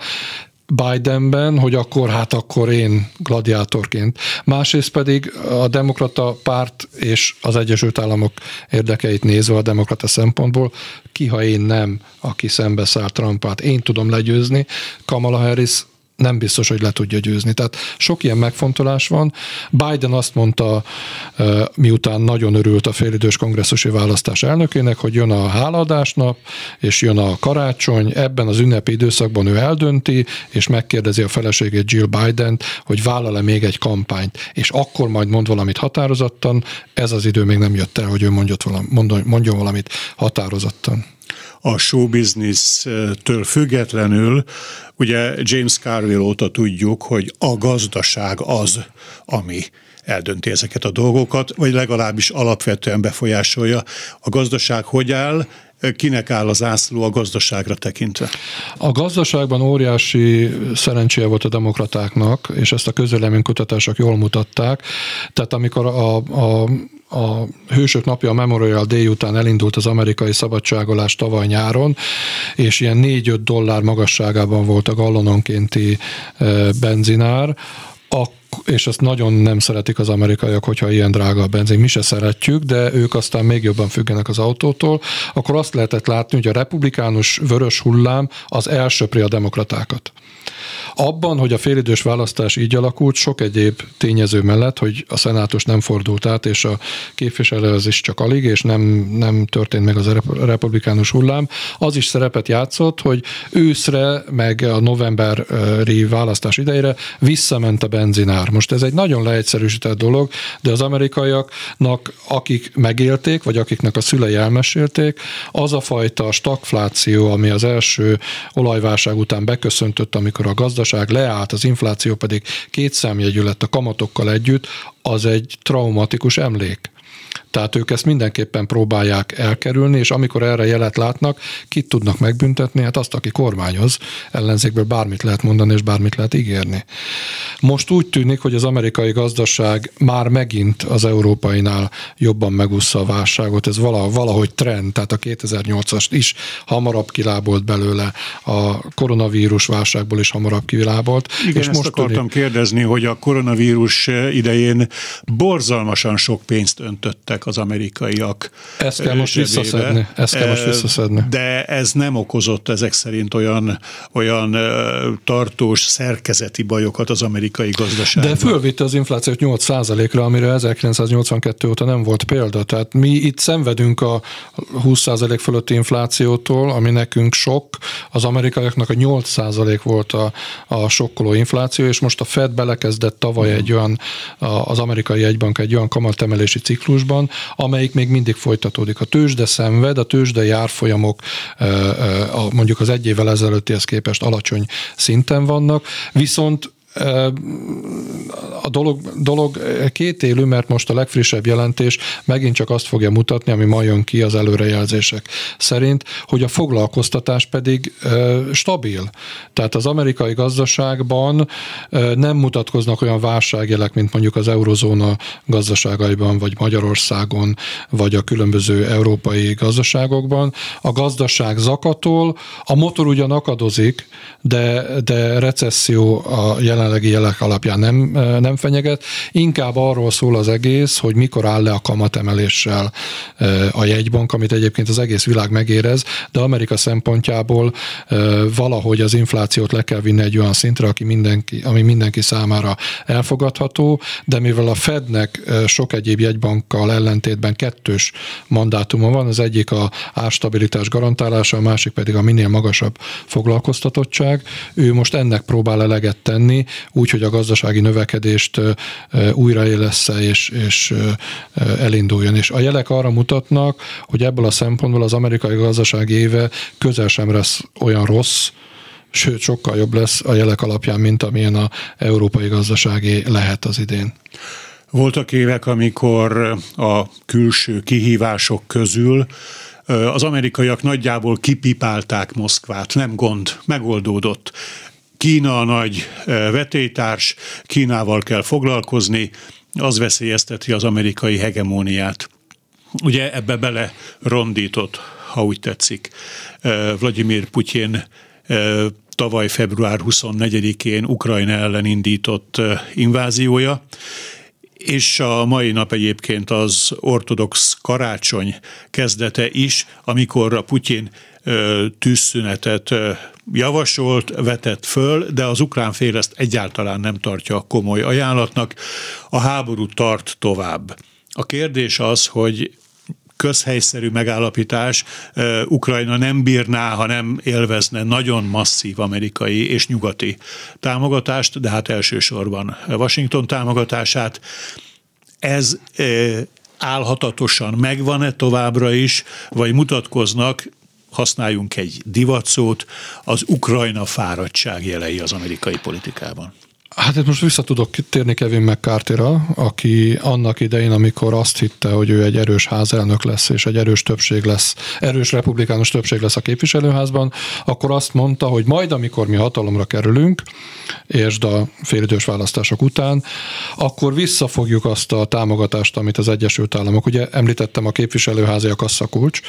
Bidenben, hogy akkor hát akkor én gladiátorként. Másrészt pedig a demokrata párt és az Egyesült Államok érdekeit nézve a demokrata szempontból, ki ha én nem, aki szembeszáll Trumpát, én tudom legyőzni, Kamala Harris nem biztos, hogy le tudja győzni. Tehát sok ilyen megfontolás van. Biden azt mondta, miután nagyon örült a félidős kongresszusi választás elnökének, hogy jön a háladásnap, és jön a karácsony, ebben az ünnepi időszakban ő eldönti, és megkérdezi a feleségét Jill Biden, hogy vállal-e még egy kampányt, és akkor majd mond valamit határozottan, ez az idő még nem jött el, hogy ő mondjon valamit határozottan a showbusiness-től függetlenül, ugye James Carville óta tudjuk, hogy a gazdaság az, ami eldönti ezeket a dolgokat, vagy legalábbis alapvetően befolyásolja. A gazdaság hogy áll, kinek áll az ászló a gazdaságra tekintve? A gazdaságban óriási szerencséje volt a demokratáknak, és ezt a közvéleménykutatások jól mutatták. Tehát amikor a, a a Hősök napja a Memorial Day után elindult az amerikai szabadságolás tavaly nyáron, és ilyen 4-5 dollár magasságában volt a gallononkénti benzinár, és ezt nagyon nem szeretik az amerikaiak, hogyha ilyen drága a benzin. Mi se szeretjük, de ők aztán még jobban függenek az autótól. Akkor azt lehetett látni, hogy a republikánus vörös hullám az elsöpri a demokratákat. Abban, hogy a félidős választás így alakult, sok egyéb tényező mellett, hogy a szenátus nem fordult át, és a képviselő az is csak alig, és nem, nem történt meg az a republikánus hullám, az is szerepet játszott, hogy őszre, meg a novemberi választás idejére visszament a benzinár. Most ez egy nagyon leegyszerűsített dolog, de az amerikaiaknak, akik megélték, vagy akiknek a szülei elmesélték, az a fajta stagfláció, ami az első olajválság után beköszöntött, amikor a gazdaság leállt, az infláció pedig kétszámjegyű lett a kamatokkal együtt, az egy traumatikus emlék. Tehát ők ezt mindenképpen próbálják elkerülni, és amikor erre jelet látnak, kit tudnak megbüntetni? Hát azt, aki kormányoz, ellenzékből bármit lehet mondani, és bármit lehet ígérni. Most úgy tűnik, hogy az amerikai gazdaság már megint az európainál jobban megúszza a válságot. Ez valahogy trend, tehát a 2008-as is hamarabb kilábolt belőle, a koronavírus válságból is hamarabb kilábolt. Igen, és ezt most akartam tűnik... kérdezni, hogy a koronavírus idején borzalmasan sok pénzt öntöttek az amerikaiak Ezt kell most zsebébe. visszaszedni. Ezt kell most visszaszedni. De ez nem okozott ezek szerint olyan, olyan tartós szerkezeti bajokat az amerikai gazdaságban. De fölvitte az inflációt 8%-ra, amire 1982 óta nem volt példa. Tehát mi itt szenvedünk a 20% fölötti inflációtól, ami nekünk sok. Az amerikaiaknak a 8% volt a, a sokkoló infláció, és most a Fed belekezdett tavaly egy olyan, az amerikai egybank egy olyan kamatemelési ciklusban, amelyik még mindig folytatódik. A tőzsde szenved, a tőzsde árfolyamok mondjuk az egy évvel ezelőttihez képest alacsony szinten vannak, viszont a dolog, dolog két élő, mert most a legfrissebb jelentés megint csak azt fogja mutatni, ami ma jön ki az előrejelzések szerint, hogy a foglalkoztatás pedig stabil. Tehát az amerikai gazdaságban nem mutatkoznak olyan válságjelek, mint mondjuk az eurozóna gazdaságaiban, vagy Magyarországon, vagy a különböző európai gazdaságokban. A gazdaság zakatol, a motor ugyan akadozik, de, de recesszió a jelenlegi jelek alapján nem, nem fenyeget. Inkább arról szól az egész, hogy mikor áll le a kamatemeléssel a jegybank, amit egyébként az egész világ megérez, de Amerika szempontjából valahogy az inflációt le kell vinni egy olyan szintre, aki mindenki, ami mindenki számára elfogadható, de mivel a Fednek sok egyéb jegybankkal ellentétben kettős mandátuma van, az egyik a árstabilitás garantálása, a másik pedig a minél magasabb foglalkoztatottság, ő most ennek próbál eleget tenni, úgy, hogy a gazdasági növekedést újraélessze és, és elinduljon. És a jelek arra mutatnak, hogy ebből a szempontból az amerikai gazdasági éve közel sem lesz olyan rossz, sőt sokkal jobb lesz a jelek alapján, mint amilyen a európai gazdasági lehet az idén. Voltak évek, amikor a külső kihívások közül az amerikaiak nagyjából kipipálták Moszkvát, nem gond, megoldódott. Kína a nagy vetétárs, Kínával kell foglalkozni, az veszélyezteti az amerikai hegemóniát. Ugye ebbe bele rondított, ha úgy tetszik, Vladimir Putyin tavaly február 24-én Ukrajna ellen indított inváziója, és a mai nap egyébként az ortodox karácsony kezdete is, amikor a Putyin tűzszünetet javasolt, vetett föl, de az ukrán fél ezt egyáltalán nem tartja komoly ajánlatnak. A háború tart tovább. A kérdés az, hogy közhelyszerű megállapítás, Ukrajna nem bírná, ha nem élvezne nagyon masszív amerikai és nyugati támogatást, de hát elsősorban Washington támogatását. Ez állhatatosan megvan-e továbbra is, vagy mutatkoznak használjunk egy divatszót, az Ukrajna fáradtság jelei az amerikai politikában. Hát itt most vissza tudok térni Kevin mccarthy aki annak idején, amikor azt hitte, hogy ő egy erős házelnök lesz, és egy erős többség lesz, erős republikánus többség lesz a képviselőházban, akkor azt mondta, hogy majd, amikor mi hatalomra kerülünk, és a félidős választások után, akkor visszafogjuk azt a támogatást, amit az Egyesült Államok, ugye említettem a képviselőházi a kasszakulcs,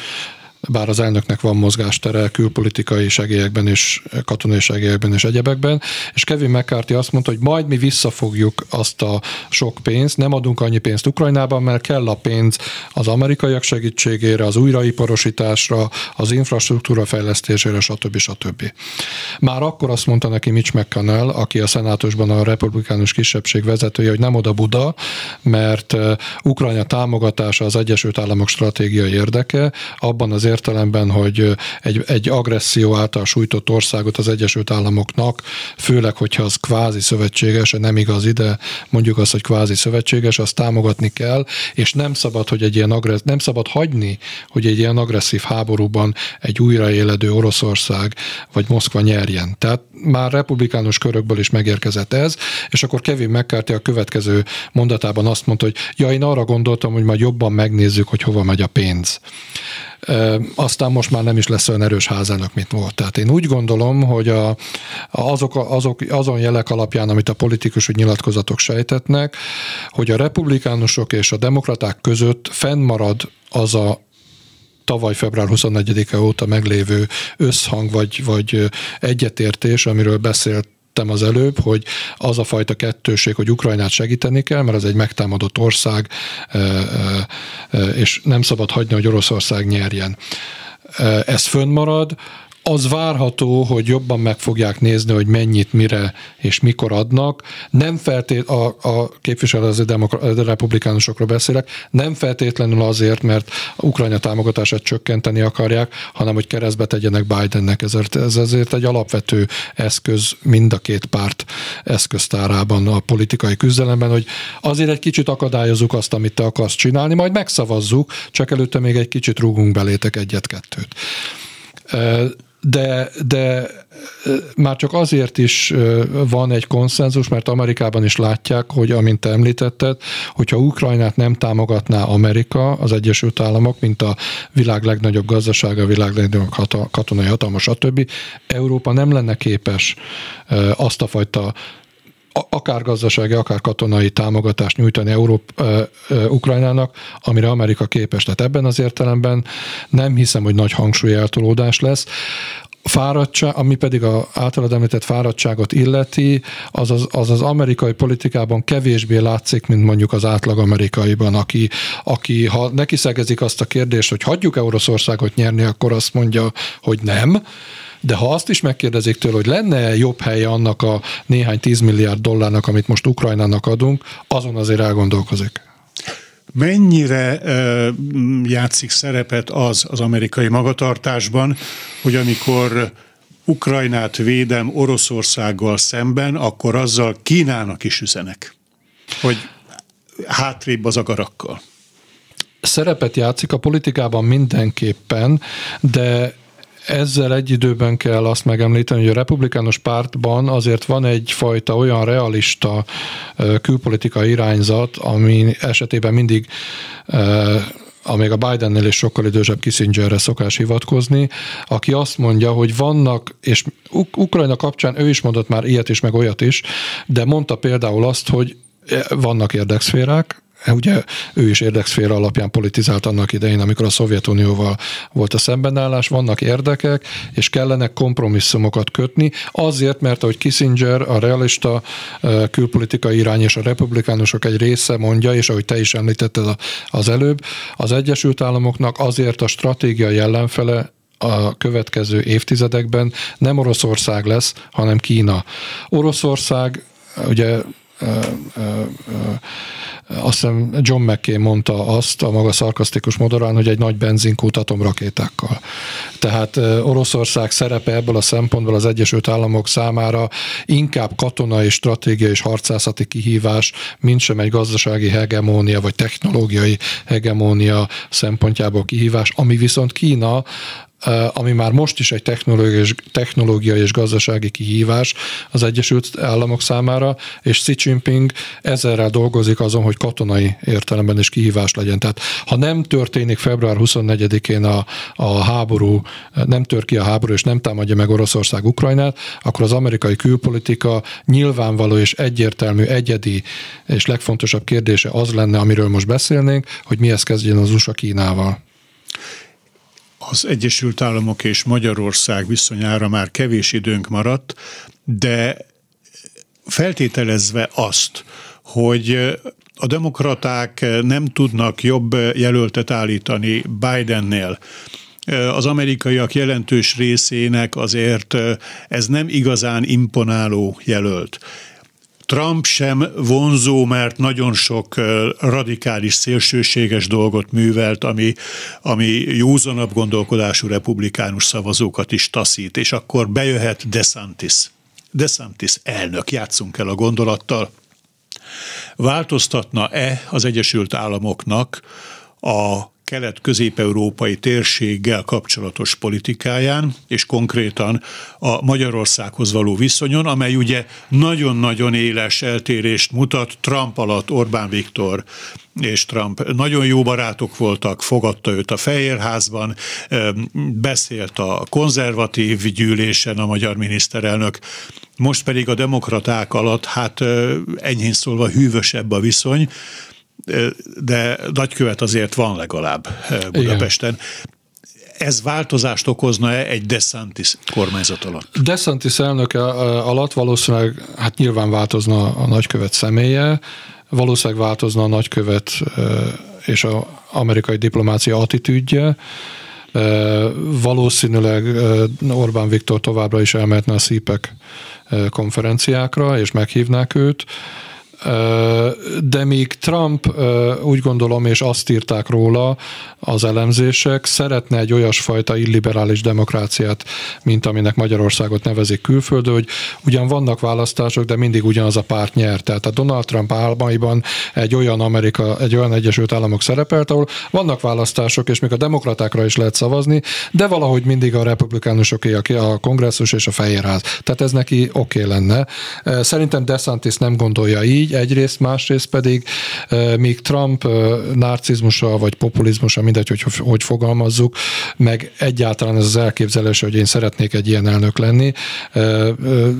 bár az elnöknek van mozgástere külpolitikai segélyekben és katonai segélyekben és egyebekben, és Kevin McCarthy azt mondta, hogy majd mi visszafogjuk azt a sok pénzt, nem adunk annyi pénzt Ukrajnában, mert kell a pénz az amerikaiak segítségére, az újraiparosításra, az infrastruktúra fejlesztésére, stb. stb. Már akkor azt mondta neki Mitch McConnell, aki a szenátusban a republikánus kisebbség vezetője, hogy nem oda Buda, mert Ukrajna támogatása az Egyesült Államok stratégiai érdeke, abban az értelemben, hogy egy, egy agresszió által sújtott országot az Egyesült Államoknak, főleg, hogyha az kvázi szövetséges, nem igaz ide, mondjuk azt, hogy kvázi szövetséges, azt támogatni kell, és nem szabad, hogy egy ilyen agressz, nem szabad hagyni, hogy egy ilyen agresszív háborúban egy újraéledő Oroszország vagy Moszkva nyerjen. Tehát már republikánus körökből is megérkezett ez, és akkor Kevin McCarthy a következő mondatában azt mondta, hogy ja, én arra gondoltam, hogy majd jobban megnézzük, hogy hova megy a pénz aztán most már nem is lesz olyan erős házának, mint volt. Tehát én úgy gondolom, hogy a, azok, azok, azon jelek alapján, amit a politikusok nyilatkozatok sejtetnek, hogy a republikánusok és a demokraták között fennmarad az a tavaly február 24-e óta meglévő összhang vagy, vagy egyetértés, amiről beszélt az előbb, hogy az a fajta kettőség, hogy Ukrajnát segíteni kell, mert az egy megtámadott ország, és nem szabad hagyni, hogy Oroszország nyerjen. Ez fönnmarad, az várható, hogy jobban meg fogják nézni, hogy mennyit, mire és mikor adnak. Nem feltét, a, a képviselő az a republikánusokról beszélek, nem feltétlenül azért, mert Ukrajna támogatását csökkenteni akarják, hanem hogy keresztbe tegyenek Bidennek. Ezért, ez ezért egy alapvető eszköz mind a két párt eszköztárában a politikai küzdelemben, hogy azért egy kicsit akadályozunk azt, amit te akarsz csinálni, majd megszavazzuk, csak előtte még egy kicsit rúgunk belétek egyet-kettőt de, de már csak azért is van egy konszenzus, mert Amerikában is látják, hogy amint te említetted, hogyha Ukrajnát nem támogatná Amerika, az Egyesült Államok, mint a világ legnagyobb gazdasága, a világ legnagyobb katonai hatalma, stb. Európa nem lenne képes azt a fajta akár gazdasági, akár katonai támogatást nyújtani Európ, Ukrajnának, amire Amerika képes. Tehát ebben az értelemben nem hiszem, hogy nagy hangsúly eltolódás lesz fáradtság, ami pedig a általad említett fáradtságot illeti, az az, az az amerikai politikában kevésbé látszik, mint mondjuk az átlag amerikaiban, aki, aki ha neki szegezik azt a kérdést, hogy hagyjuk-e Oroszországot nyerni, akkor azt mondja, hogy nem, de ha azt is megkérdezik tőle, hogy lenne jobb helye annak a néhány tízmilliárd dollárnak, amit most Ukrajnának adunk, azon azért elgondolkozik. Mennyire játszik szerepet az az amerikai magatartásban, hogy amikor Ukrajnát védem Oroszországgal szemben, akkor azzal Kínának is üzenek, hogy hátrébb az agarakkal. Szerepet játszik a politikában mindenképpen, de ezzel egy időben kell azt megemlíteni, hogy a republikánus pártban azért van egyfajta olyan realista külpolitikai irányzat, ami esetében mindig amíg a Bidennél is sokkal idősebb Kissingerre szokás hivatkozni, aki azt mondja, hogy vannak, és Ukrajna kapcsán ő is mondott már ilyet is, meg olyat is, de mondta például azt, hogy vannak érdekszférák, Ugye ő is érdekszféra alapján politizált annak idején, amikor a Szovjetunióval volt a szembenállás, vannak érdekek, és kellenek kompromisszumokat kötni, azért, mert ahogy Kissinger, a realista külpolitikai irány és a republikánusok egy része mondja, és ahogy te is említetted az előbb, az Egyesült Államoknak azért a stratégiai ellenfele a következő évtizedekben nem Oroszország lesz, hanem Kína. Oroszország ugye azt hiszem John McCain mondta azt a maga szarkasztikus modorán, hogy egy nagy benzinkút atomrakétákkal. Tehát Oroszország szerepe ebből a szempontból az Egyesült Államok számára inkább katonai, stratégiai és harcászati kihívás, mint sem egy gazdasági hegemónia vagy technológiai hegemónia szempontjából kihívás, ami viszont Kína ami már most is egy technológiai és, technológiai és gazdasági kihívás az Egyesült Államok számára, és Xi Jinping ezerrel dolgozik azon, hogy katonai értelemben is kihívás legyen. Tehát ha nem történik február 24-én a, a háború, nem tör ki a háború, és nem támadja meg Oroszország Ukrajnát, akkor az amerikai külpolitika nyilvánvaló és egyértelmű, egyedi és legfontosabb kérdése az lenne, amiről most beszélnénk, hogy mihez kezdjen az USA Kínával az Egyesült Államok és Magyarország viszonyára már kevés időnk maradt, de feltételezve azt, hogy a demokraták nem tudnak jobb jelöltet állítani Bidennél, az amerikaiak jelentős részének azért ez nem igazán imponáló jelölt. Trump sem vonzó, mert nagyon sok radikális, szélsőséges dolgot művelt, ami, ami józanabb gondolkodású republikánus szavazókat is taszít, és akkor bejöhet DeSantis. DeSantis elnök, játszunk el a gondolattal. Változtatna-e az Egyesült Államoknak a kelet-közép-európai térséggel kapcsolatos politikáján, és konkrétan a Magyarországhoz való viszonyon, amely ugye nagyon-nagyon éles eltérést mutat Trump alatt Orbán Viktor és Trump. Nagyon jó barátok voltak, fogadta őt a Fehérházban, beszélt a konzervatív gyűlésen a magyar miniszterelnök, most pedig a demokraták alatt, hát enyhén szólva hűvösebb a viszony, de nagykövet azért van legalább Budapesten. Igen. Ez változást okozna-e egy DeSantis kormányzat alatt? DeSantis elnöke alatt valószínűleg, hát nyilván változna a nagykövet személye, valószínűleg változna a nagykövet és az amerikai diplomácia attitűdje, valószínűleg Orbán Viktor továbbra is elmehetne a szípek konferenciákra, és meghívnák őt, De még Trump úgy gondolom, és azt írták róla az elemzések, szeretne egy olyasfajta illiberális demokráciát, mint aminek Magyarországot nevezik külföldön, hogy ugyan vannak választások, de mindig ugyanaz a párt nyer. Tehát a Donald Trump álmaiban egy olyan Amerika, egy olyan Egyesült Államok szerepelt, ahol vannak választások, és még a demokratákra is lehet szavazni, de valahogy mindig a republikánusoké, a kongresszus és a fehérház. Tehát ez neki oké okay lenne. Szerintem DeSantis nem gondolja így, egyrészt, másrészt pedig míg Trump narcizmusa vagy populizmusa, mindegy, hogy hogy fogalmazzuk, meg egyáltalán ez az elképzelés, hogy én szeretnék egy ilyen elnök lenni,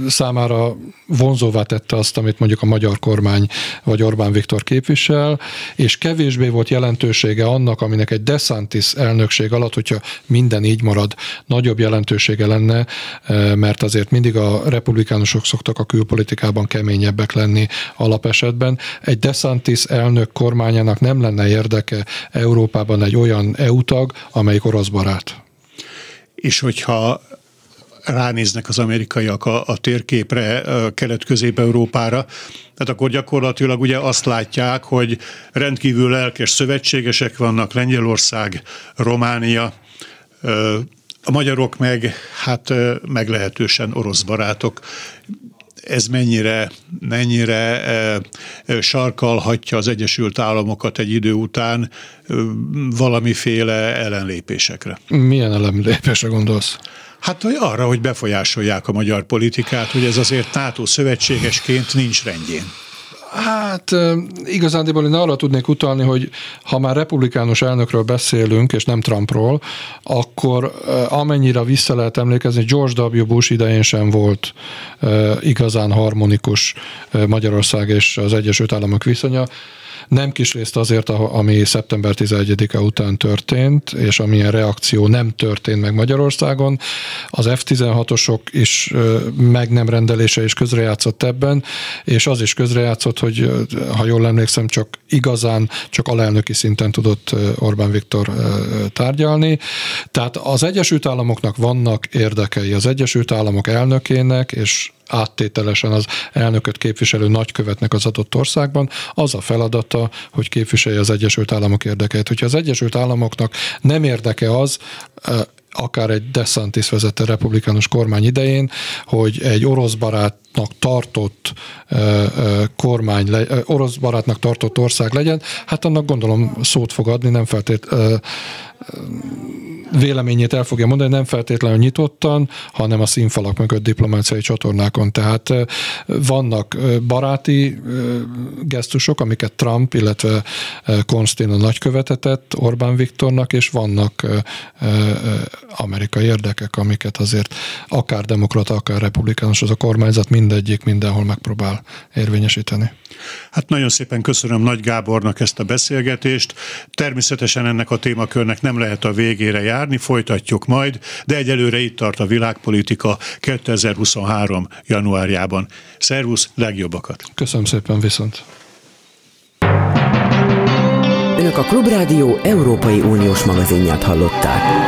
számára vonzóvá tette azt, amit mondjuk a magyar kormány vagy Orbán Viktor képvisel, és kevésbé volt jelentősége annak, aminek egy DeSantis elnökség alatt, hogyha minden így marad, nagyobb jelentősége lenne, mert azért mindig a republikánusok szoktak a külpolitikában keményebbek lenni alapesetben. Egy DeSantis elnök kormányának nem lenne érdeke Európában egy olyan EU tag, amelyik orosz barát. És hogyha ránéznek az amerikaiak a, a térképre, kelet-közép-európára, tehát akkor gyakorlatilag ugye azt látják, hogy rendkívül lelkes szövetségesek vannak, Lengyelország, Románia, a magyarok meg, hát meglehetősen orosz barátok. Ez mennyire, mennyire sarkalhatja az Egyesült Államokat egy idő után valamiféle ellenlépésekre? Milyen ellenlépésre gondolsz? Hát hogy arra, hogy befolyásolják a magyar politikát, hogy ez azért NATO szövetségesként nincs rendjén. Hát igazándiból én arra tudnék utalni, hogy ha már republikánus elnökről beszélünk, és nem Trumpról, akkor amennyire vissza lehet emlékezni, George W. Bush idején sem volt igazán harmonikus Magyarország és az Egyesült Államok viszonya nem kis részt azért, ami szeptember 11-e után történt, és amilyen reakció nem történt meg Magyarországon. Az F-16-osok is meg nem rendelése is közrejátszott ebben, és az is közrejátszott, hogy ha jól emlékszem, csak igazán csak alelnöki szinten tudott Orbán Viktor tárgyalni. Tehát az Egyesült Államoknak vannak érdekei. Az Egyesült Államok elnökének és áttételesen az elnököt képviselő nagykövetnek az adott országban, az a feladata, hogy képviselje az Egyesült Államok érdekeit. Hogyha az Egyesült Államoknak nem érdeke az, akár egy DeSantis vezette republikánus kormány idején, hogy egy orosz barátnak tartott kormány, orosz barátnak tartott ország legyen, hát annak gondolom szót fog adni, nem feltétlenül véleményét el fogja mondani, nem feltétlenül nyitottan, hanem a színfalak mögött diplomáciai csatornákon. Tehát vannak baráti gesztusok, amiket Trump, illetve Konstin a nagykövetetett Orbán Viktornak, és vannak amerikai érdekek, amiket azért akár demokrata, akár republikánus az a kormányzat mindegyik mindenhol megpróbál érvényesíteni. Hát nagyon szépen köszönöm Nagy Gábornak ezt a beszélgetést. Természetesen ennek a témakörnek nem lehet a végére járni, folytatjuk majd, de egyelőre itt tart a világpolitika 2023. januárjában. Szervusz, legjobbakat! Köszönöm szépen, viszont! Önök a Klubrádió Európai Uniós magazinját hallották.